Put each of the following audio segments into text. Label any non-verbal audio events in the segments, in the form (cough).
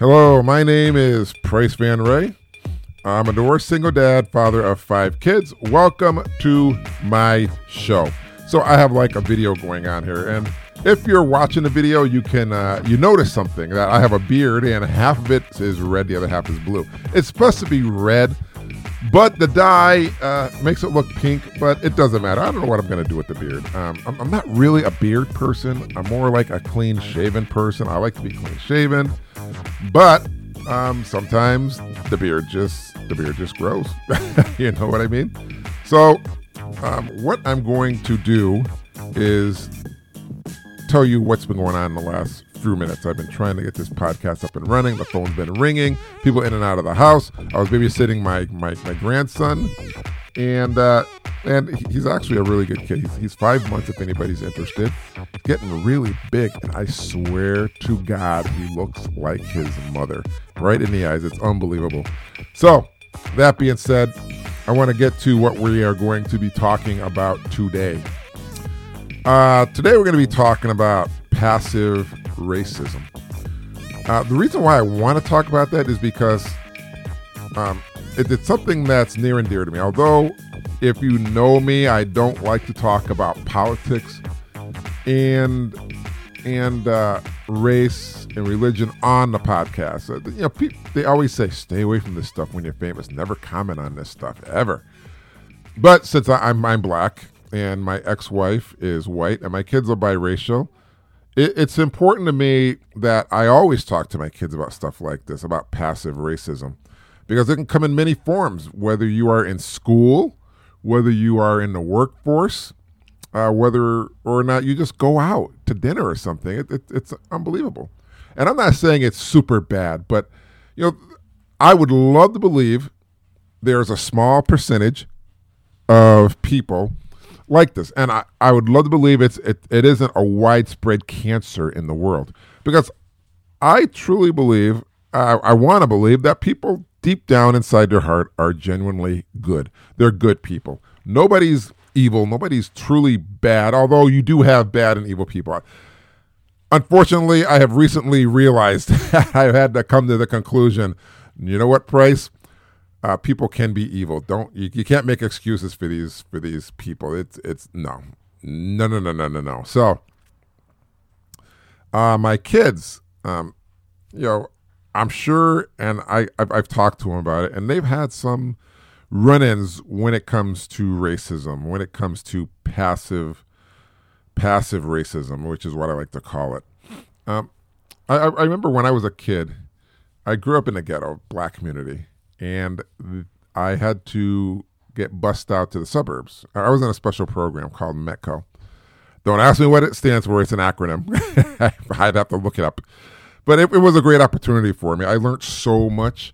Hello, my name is Price Van Ray. I'm a divorced single dad, father of five kids. Welcome to my show. So I have like a video going on here, and if you're watching the video, you can uh, you notice something that I have a beard, and half of it is red, the other half is blue. It's supposed to be red, but the dye uh, makes it look pink. But it doesn't matter. I don't know what I'm going to do with the beard. Um, I'm, I'm not really a beard person. I'm more like a clean shaven person. I like to be clean shaven, but um, sometimes the beard just the beard just grows. (laughs) you know what I mean? So um, what I'm going to do is tell you what's been going on in the last few minutes. I've been trying to get this podcast up and running. The phone's been ringing. People in and out of the house. I was babysitting my my, my grandson, and uh, and he's actually a really good kid. He's, he's five months. If anybody's interested, he's getting really big, and I swear to God, he looks like his mother, right in the eyes. It's unbelievable. So that being said, I want to get to what we are going to be talking about today. Uh, today, we're going to be talking about passive racism. Uh, the reason why I want to talk about that is because um, it, it's something that's near and dear to me. Although, if you know me, I don't like to talk about politics and and uh, race and religion on the podcast. Uh, you know, pe- they always say, "Stay away from this stuff when you're famous. Never comment on this stuff ever." But since I, I'm I'm black and my ex-wife is white and my kids are biracial, it, it's important to me that I always talk to my kids about stuff like this, about passive racism, because it can come in many forms. Whether you are in school, whether you are in the workforce, uh, whether or not you just go out to dinner or something. It, it, it's unbelievable. And I'm not saying it's super bad, but you know, I would love to believe there's a small percentage of people like this, and I, I would love to believe it's it, it isn't a widespread cancer in the world because I truly believe I, I want to believe that people deep down inside their heart are genuinely good. They're good people. Nobody's evil. Nobody's truly bad, although you do have bad and evil people. Unfortunately, I have recently realized (laughs) I've had to come to the conclusion you know what, Price? Uh, people can be evil. Don't you, you can't make excuses for these for these people. It's it's no. No no no no no no. So uh, my kids, um, you know, I'm sure, and I I've, I've talked to them about it, and they've had some run-ins when it comes to racism, when it comes to passive passive racism, which is what I like to call it. Um, I, I remember when I was a kid, I grew up in a ghetto, black community, and I had to get bussed out to the suburbs. I was in a special program called METCO. Don't ask me what it stands for. It's an acronym. (laughs) I'd have to look it up. But it, it, was a great opportunity for me. I learned so much.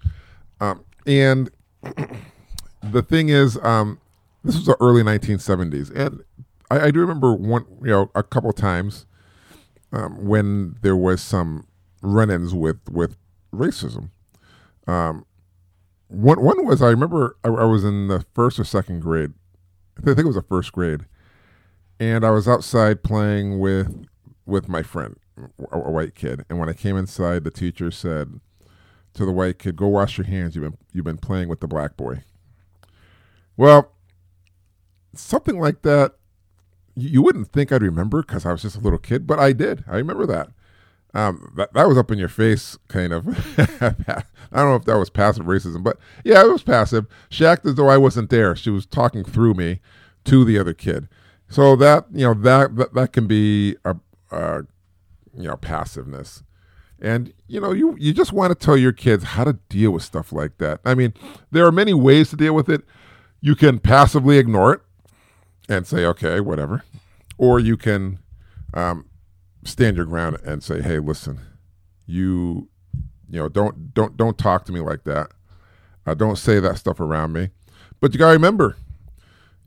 Um, and (clears throat) the thing is, um, this was the early 1970s. And I, I, do remember one, you know, a couple times um, when there was some run-ins with, with racism. Um, one one was I remember I, I, was in the first or second grade. I think it was the first grade, and I was outside playing with with my friend, a, a white kid. And when I came inside, the teacher said to the white kid, "Go wash your hands. You've been you've been playing with the black boy." Well, something like that. You wouldn't think I'd remember because I was just a little kid, but I did. I remember that. Um, that, that was up in your face, kind of. (laughs) I don't know if that was passive racism, but yeah, it was passive. She acted as though I wasn't there. She was talking through me to the other kid. So that you know that that, that can be a, a you know passiveness, and you know you you just want to tell your kids how to deal with stuff like that. I mean, there are many ways to deal with it. You can passively ignore it and say okay, whatever, or you can um, stand your ground and say, "Hey, listen, you, you know, don't don't don't talk to me like that. Uh, don't say that stuff around me." But you gotta remember,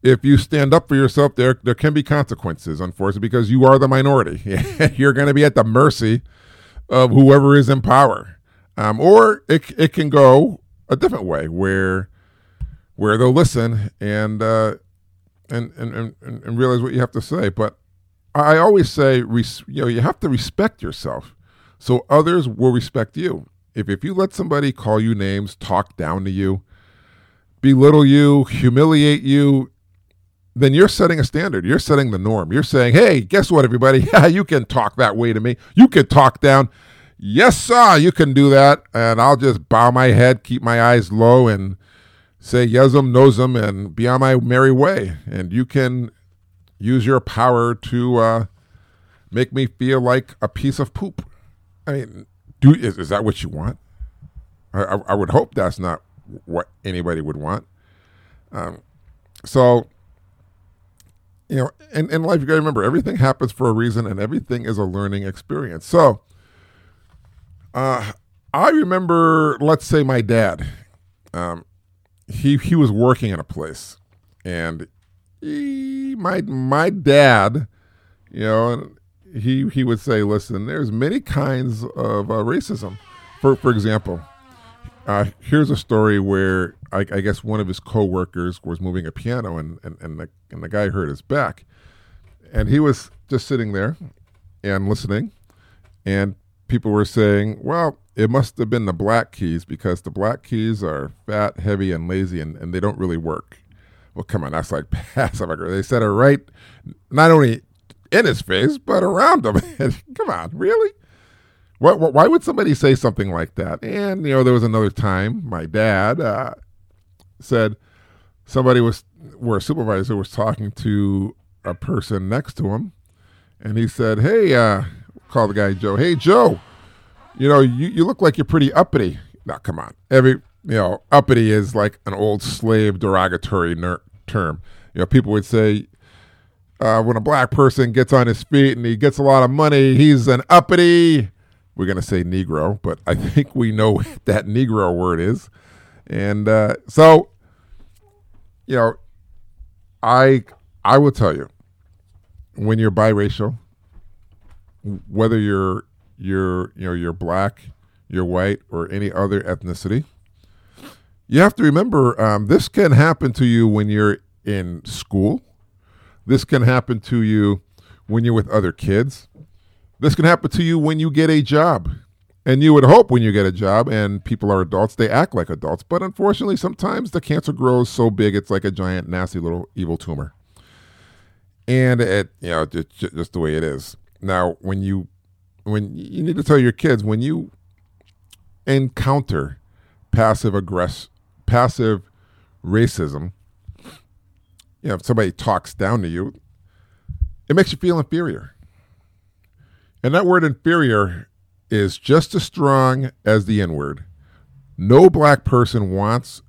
if you stand up for yourself, there there can be consequences, unfortunately, because you are the minority. (laughs) You're going to be at the mercy of whoever is in power, um, or it it can go a different way where where they'll listen and uh, and, and and and realize what you have to say, but I always say, you know, you have to respect yourself, so others will respect you. if if you let somebody call you names, talk down to you, belittle you, humiliate you, then you're setting a standard. You're setting the norm. You're saying, hey, guess what, everybody? Yeah, (laughs) you can talk that way to me. You can talk down. Yes, sir, you can do that. And I'll just bow my head, keep my eyes low, and say yes'em, no's'em, and be on my merry way. And you can use your power to uh, make me feel like a piece of poop. I mean, do is, is that what you want? I, I, I would hope that's not what anybody would want. Um, so, you know, in, in life, you got to remember everything happens for a reason and everything is a learning experience. So, uh, I remember, let's say, my dad. Um, he he was working in a place, and he, my my dad, you know, he he would say, "Listen, there's many kinds of uh, racism. For for example, uh, here's a story where I, I, guess one of his coworkers was moving a piano, and and and the, and the guy hurt his back, and he was just sitting there and listening, and people were saying, "Well, it must have been the black keys because the black keys are fat, heavy, and lazy, and, and they don't really work." Well, come on, that's like (laughs) passive aggressive. They said it right, not only in his face but around him. (laughs) come on, really? What, why would somebody say something like that? And you know, there was another time my dad uh, said somebody was where a supervisor was talking to a person next to him, and he said, "Hey, uh, call the guy Joe. Hey, Joe, you know, you, you look like you're pretty uppity. Now, come on, every you know, uppity is like an old slave derogatory ner- term. You know, people would say." Uh, when a black person gets on his feet and he gets a lot of money, he's an uppity we're going to say Negro, but I think we know (laughs) what that Negro word is. And uh, so, you know, I I will tell you, when you're biracial, whether you're you're you know you're black, you're white, or any other ethnicity, you have to remember um, this can happen to you when you're in school. This can happen to you when you're with other kids. This can happen to you when you get a job. And you would hope when you get a job and people are adults, they act like adults. But unfortunately, sometimes the cancer grows so big it's like a giant, nasty little evil tumor. And it, you know, just, just the way it is. Now, when you, when you need to tell your kids, when you encounter passive aggress, passive racism, you know, if somebody talks down to you, it makes you feel inferior and that word inferior is just as strong as the N word. No black person wants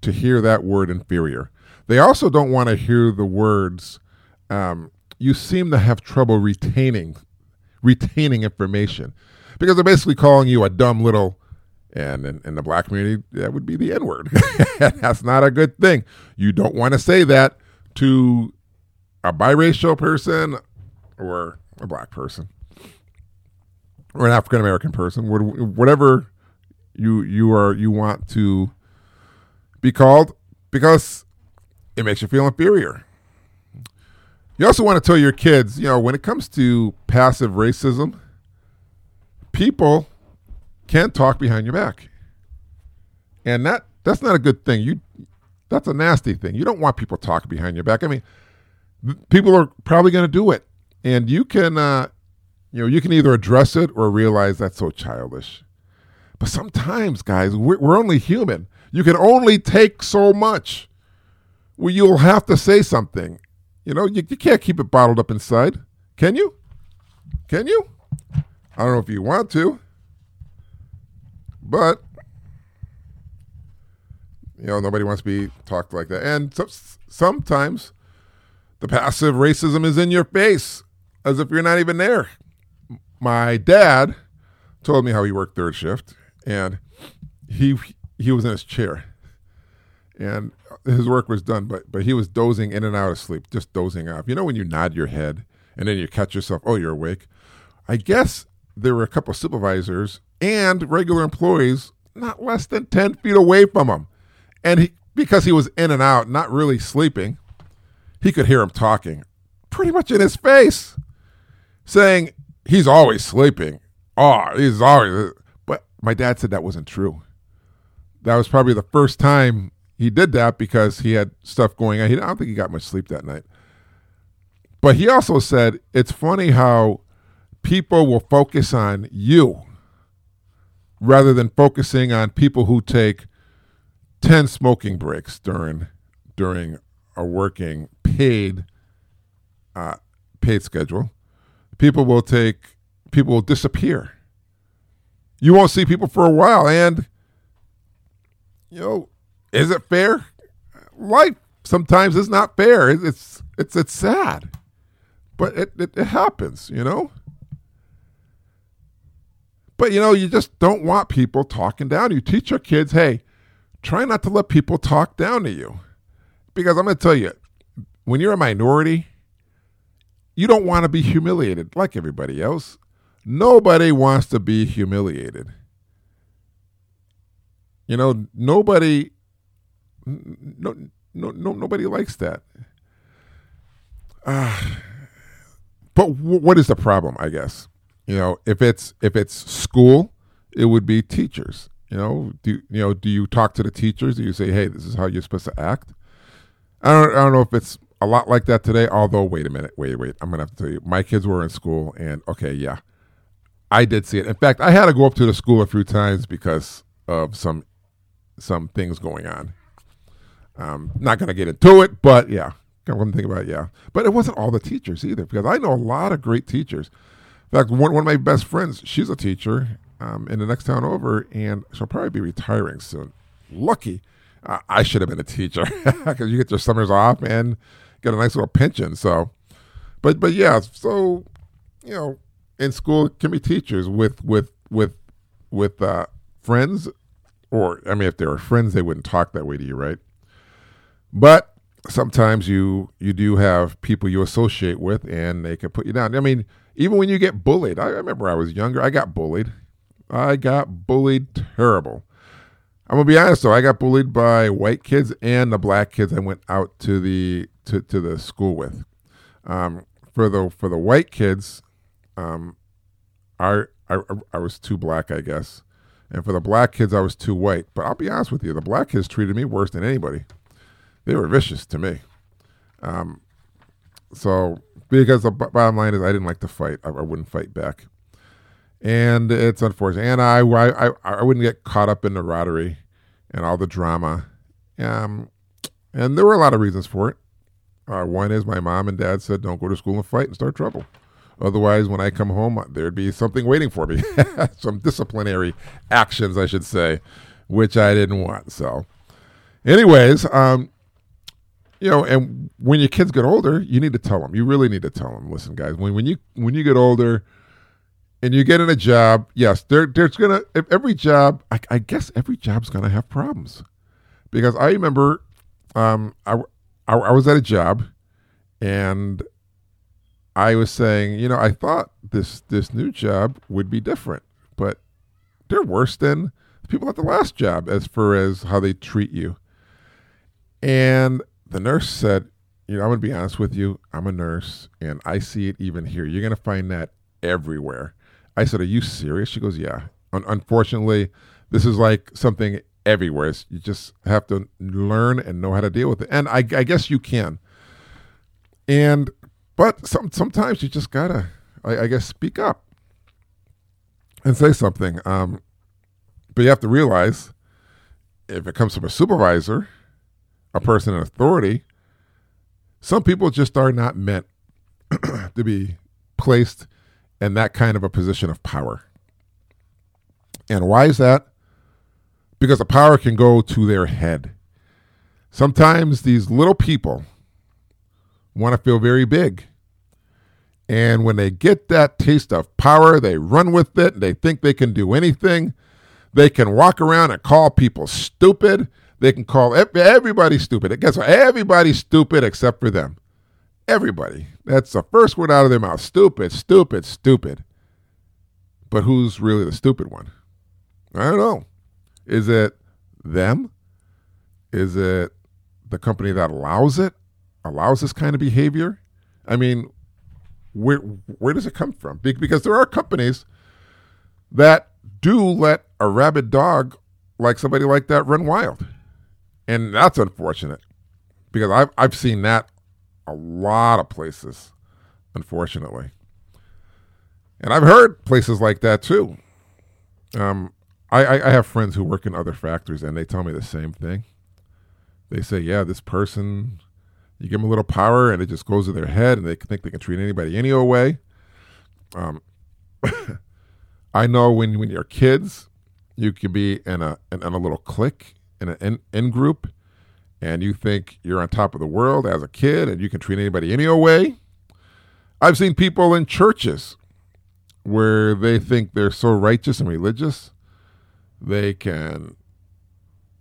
to hear that word inferior. They also don't want to hear the words, um, you seem to have trouble retaining retaining information because they're basically calling you a dumb little and in, in the black community that would be the n word (laughs) that's not a good thing you don't want to say that to a biracial person or a black person or an African American person, whatever you you are you want to be called, because it makes you feel inferior. You also want to tell your kids, you know, when it comes to passive racism, people can talk behind your back, and that that's not a good thing. You that's a nasty thing. You don't want people talking behind your back. I mean, people are probably going to do it, and you can uh, you know, you can either address it or realize that's so childish. But sometimes, guys, we're, we're only human. You can only take so much. Well, you'll have to say something. You know, you, you can't keep it bottled up inside. Can you? Can you? I don't know if you want to. But, you know, nobody wants to be talked like that. And so, sometimes the passive racism is in your face as if you're not even there my dad told me how he worked third shift, and he he was in his chair, and his work was done, but but he was dozing in and out of sleep, just dozing off. You know when you nod your head and then you catch yourself, oh, you're awake. I guess there were a couple supervisors and regular employees not less than ten feet away from him, and he because he was in and out, not really sleeping, he could hear him talking, pretty much in his face, saying, he's always sleeping. Oh, he's always. But my dad said that wasn't true. That was probably the first time he did that because he had stuff going on. He, I don't think he got much sleep that night. But he also said it's funny how people will focus on you rather than focusing on people who take 10 smoking breaks during during a working paid uh, paid schedule. People will take people will disappear. You won't see people for a while and you know, is it fair? Life sometimes is not fair. It's it's it's sad. But it, it, it happens, you know? But you know, you just don't want people talking down. You teach your kids, hey, try not to let people talk down to you. Because I'm going to tell you, when you're a minority, you don't want to be humiliated like everybody else. Nobody wants to be humiliated. You know, nobody no no, no nobody likes that. Uh, but w- what is the problem, I guess? You know, if it's if it's school, it would be teachers. You know, do you know? Do you talk to the teachers? Do you say, "Hey, this is how you're supposed to act"? I don't. I don't know if it's a lot like that today. Although, wait a minute, wait, wait. I'm gonna have to tell you. My kids were in school, and okay, yeah, I did see it. In fact, I had to go up to the school a few times because of some some things going on. Um, not gonna get into it, but yeah, to think about it, yeah. But it wasn't all the teachers either, because I know a lot of great teachers. In fact, one, one of my best friends, she's a teacher um, in the next town over, and she'll probably be retiring soon. Lucky. Uh, I should have been a teacher (laughs) because you get your summers off and get a nice little pension. So, but but yeah, so you know, in school can be teachers with with with with uh, friends, or I mean, if they were friends, they wouldn't talk that way to you, right? But sometimes you you do have people you associate with, and they can put you down. I mean even when you get bullied, I remember I was younger, I got bullied. I got bullied terrible. I'm gonna be honest though, I got bullied by white kids and the black kids I went out to the to, to the school with. Um, for the for the white kids, um, I, I I was too black, I guess, and for the black kids, I was too white. But I'll be honest with you, the black kids treated me worse than anybody. They were vicious to me. Um, so because the bottom line is I didn't like to fight. I, I wouldn't fight back, and it's unfortunate. And I, I I wouldn't get caught up in the roddery and all the drama. Um, and there were a lot of reasons for it. Uh, one is my mom and dad said, "Don't go to school and fight and start trouble." Otherwise, when I come home, there'd be something waiting for me, (laughs) some disciplinary actions, I should say, which I didn't want. So, anyways, um, you know, and when your kids get older, you need to tell them. You really need to tell them. Listen, guys, when when you when you get older, and you get in a job, yes, there there's gonna every job. I, I guess every job's gonna have problems, because I remember, um, I, I I was at a job, and I was saying, you know, I thought this this new job would be different, but they're worse than the people at the last job as far as how they treat you. And the nurse said, you know, I'm going to be honest with you. I'm a nurse and I see it even here. You're going to find that everywhere. I said, Are you serious? She goes, Yeah. Un- unfortunately, this is like something everywhere. It's, you just have to learn and know how to deal with it. And I, I guess you can. And, but some, sometimes you just got to, I, I, guess, speak up and say something. Um, but you have to realize if it comes from a supervisor, a person in authority, some people just are not meant (clears throat) to be placed in that kind of a position of power. And why is that? Because the power can go to their head. Sometimes these little people want to feel very big. And when they get that taste of power, they run with it. And they think they can do anything. They can walk around and call people stupid. They can call everybody stupid. Guess what? Everybody's stupid except for them. Everybody. That's the first word out of their mouth. Stupid, stupid, stupid. But who's really the stupid one? I don't know. Is it them? Is it the company that allows it? Allows this kind of behavior? I mean, where where does it come from? Because there are companies that do let a rabid dog like somebody like that run wild. And that's unfortunate because I've, I've seen that a lot of places, unfortunately. And I've heard places like that too. Um, I, I, have friends who work in other factories and they tell me the same thing. They say, yeah, this person, you give them a little power and it just goes to their head and they think they can treat anybody any old way. Um, (laughs) I know when, when you're kids, you can be in a in, in a little clique in an in, group, and you think you're on top of the world as a kid, and you can treat anybody any way. I've seen people in churches where they think they're so righteous and religious, they can,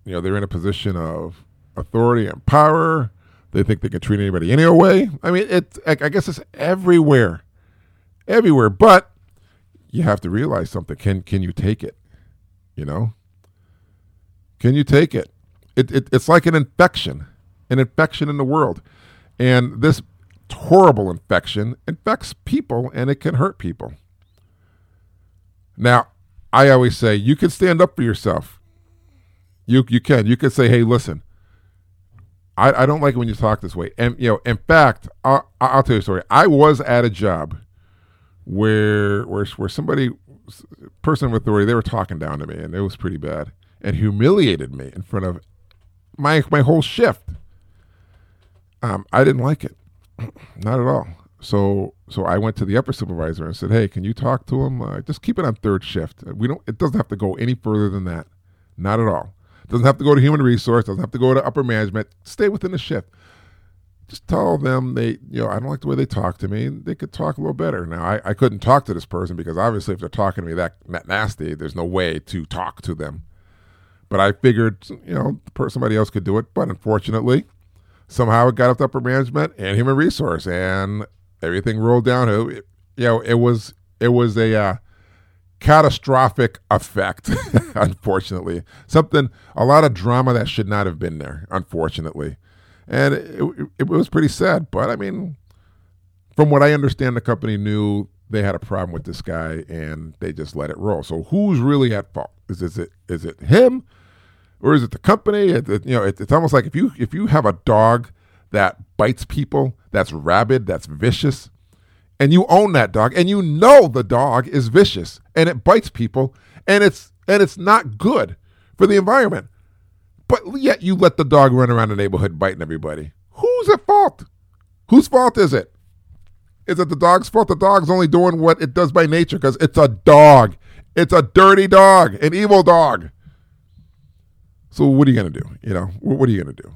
you know, they're in a position of authority and power. They think they can treat anybody any way. I mean, it. I guess it's everywhere, everywhere. But you have to realize something. Can can you take it? You know, can you take it? It, it? It's like an infection, an infection in the world. And this horrible infection infects people and it can hurt people. Now, I always say you can stand up for yourself. You you can. You can say, hey, listen, I, I don't like it when you talk this way. And you know, in fact, I'll, I'll tell you a story. I was at a job where where where somebody person of authority they were talking down to me and it was pretty bad and humiliated me in front of my my whole shift. Um, I didn't like it, (clears throat) not at all. So so I went to the upper supervisor and said, "Hey, can you talk to him? Uh, just keep it on third shift. We don't. It doesn't have to go any further than that. Not at all. It doesn't have to go to human resource. Doesn't have to go to upper management. Stay within the shift just tell them they, you know, I don't like the way they talk to me. They could talk a little better. Now, I, I couldn't talk to this person because obviously, if they're talking to me that, that nasty, there's no way to talk to them. But I figured, you know, somebody else could do it. But unfortunately, somehow it got up to upper management and human resource, and everything rolled down. It, you know, it was it was a uh, catastrophic effect. (laughs) unfortunately, something a lot of drama that should not have been there. Unfortunately and it, it was pretty sad. But I mean, from what I understand, the company knew they had a problem with this guy, and they just let it roll. So who's really at fault? Is, is it is it him, or is it the company? It, it, you know, it's almost like if you if you have a dog that bites people, that's rabid, that's vicious, and you own that dog, and you know the dog is vicious and it bites people, and it's and it's not good for the environment. But yet you let the dog run around the neighborhood biting everybody. Who's at fault? Whose fault is it? Is it the dog's fault? The dog's only doing what it does by nature because it's a dog. It's a dirty dog, an evil dog. So what are you going to do? You know, what are you going to do?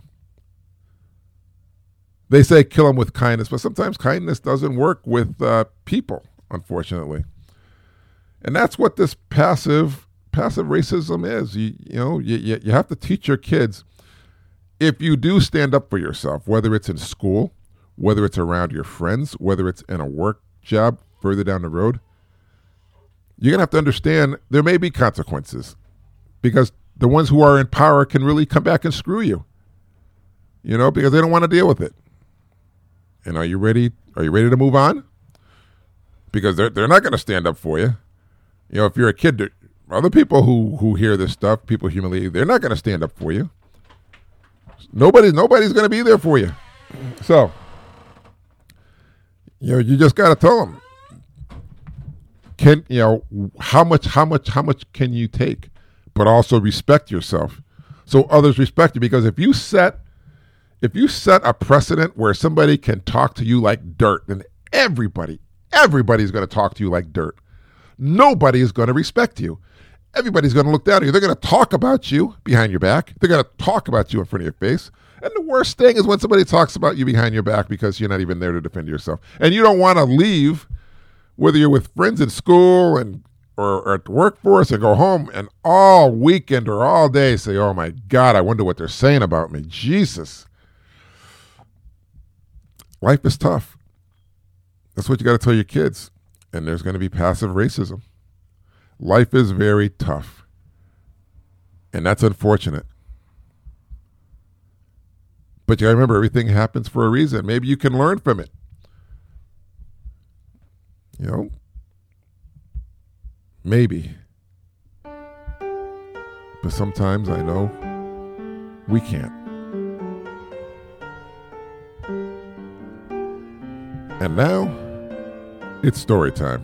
They say kill them with kindness, but sometimes kindness doesn't work with uh, people, unfortunately. And that's what this passive passive racism is. You, you know, you, you have to teach your kids if you do stand up for yourself, whether it's in school, whether it's around your friends, whether it's in a work job further down the road, you're going to have to understand there may be consequences because the ones who are in power can really come back and screw you. You know, because they don't want to deal with it. And are you ready? Are you ready to move on? Because they're they're not going to stand up for you. You know, if you're a kid, other people who who hear this stuff, people humiliate, they're not going to stand up for you. Nobody, nobody's going to be there for you. So, you know, you just got to tell them. Can you know how much, how much, how much can you take, but also respect yourself, so others respect you. Because if you set, if you set a precedent where somebody can talk to you like dirt, then everybody, everybody's going to talk to you like dirt. Nobody is going to respect you everybody's going to look down at you. They're going to talk about you behind your back. They're going to talk about you in front of your face. And the worst thing is when somebody talks about you behind your back because you're not even there to defend yourself. And you don't want to leave, whether you're with friends in school and or, at the workforce and go home and all weekend or all day say, oh my God, I wonder what they're saying about me. Jesus. Life is tough. That's what you got to tell your kids. And there's going to be passive racism. Life is very tough. And that's unfortunate. But you gotta remember everything happens for a reason. Maybe you can learn from it. You know? Maybe. But sometimes I know we can't. And now, it's story time.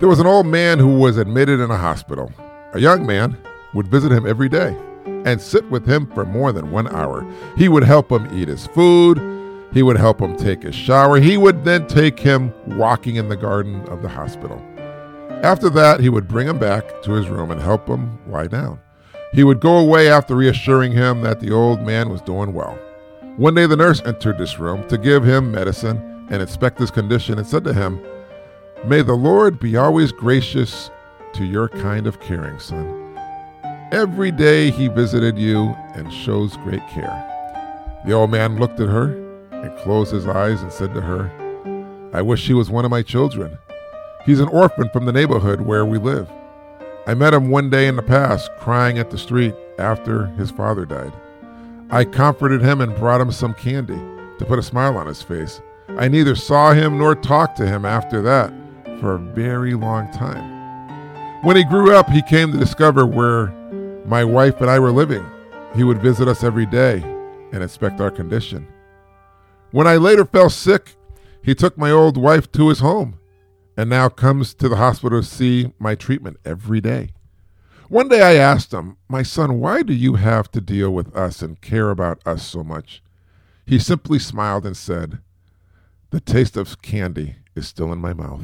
There was an old man who was admitted in a hospital. A young man would visit him every day and sit with him for more than one hour. He would help him eat his food. He would help him take a shower. He would then take him walking in the garden of the hospital. After that, he would bring him back to his room and help him lie down. He would go away after reassuring him that the old man was doing well. One day, the nurse entered this room to give him medicine and inspect his condition and said to him, May the Lord be always gracious to your kind of caring, son. Every day he visited you and shows great care. The old man looked at her and closed his eyes and said to her, I wish he was one of my children. He's an orphan from the neighborhood where we live. I met him one day in the past, crying at the street after his father died. I comforted him and brought him some candy to put a smile on his face. I neither saw him nor talked to him after that for a very long time. When he grew up, he came to discover where my wife and I were living. He would visit us every day and inspect our condition. When I later fell sick, he took my old wife to his home and now comes to the hospital to see my treatment every day. One day I asked him, My son, why do you have to deal with us and care about us so much? He simply smiled and said, The taste of candy is still in my mouth.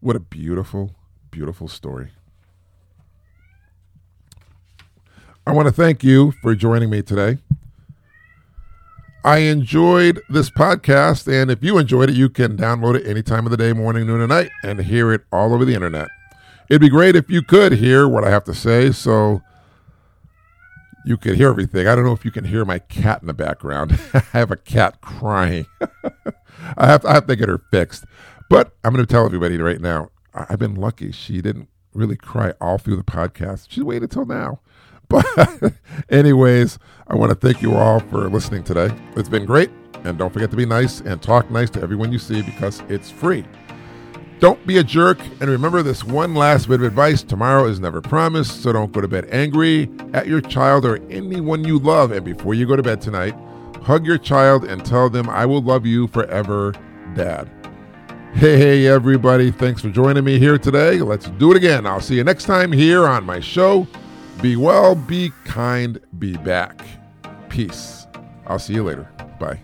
What a beautiful beautiful story. I want to thank you for joining me today. I enjoyed this podcast, and if you enjoyed it, you can download it any time of the day, morning, noon, and night, and hear it all over the internet. It'd be great if you could hear what I have to say, so you could hear everything. I don't know if you can hear my cat in the background. (laughs) I have a cat crying. (laughs) I have to, I have to get her fixed. But I'm going to tell everybody right now. I've been lucky. She didn't really cry all through the podcast. She waited till now. But, (laughs) anyways, I want to thank you all for listening today. It's been great. And don't forget to be nice and talk nice to everyone you see because it's free. Don't be a jerk. And remember this one last bit of advice tomorrow is never promised. So don't go to bed angry at your child or anyone you love. And before you go to bed tonight, hug your child and tell them, I will love you forever, Dad. Hey, everybody. Thanks for joining me here today. Let's do it again. I'll see you next time here on my show. Be well, be kind, be back. Peace. I'll see you later. Bye.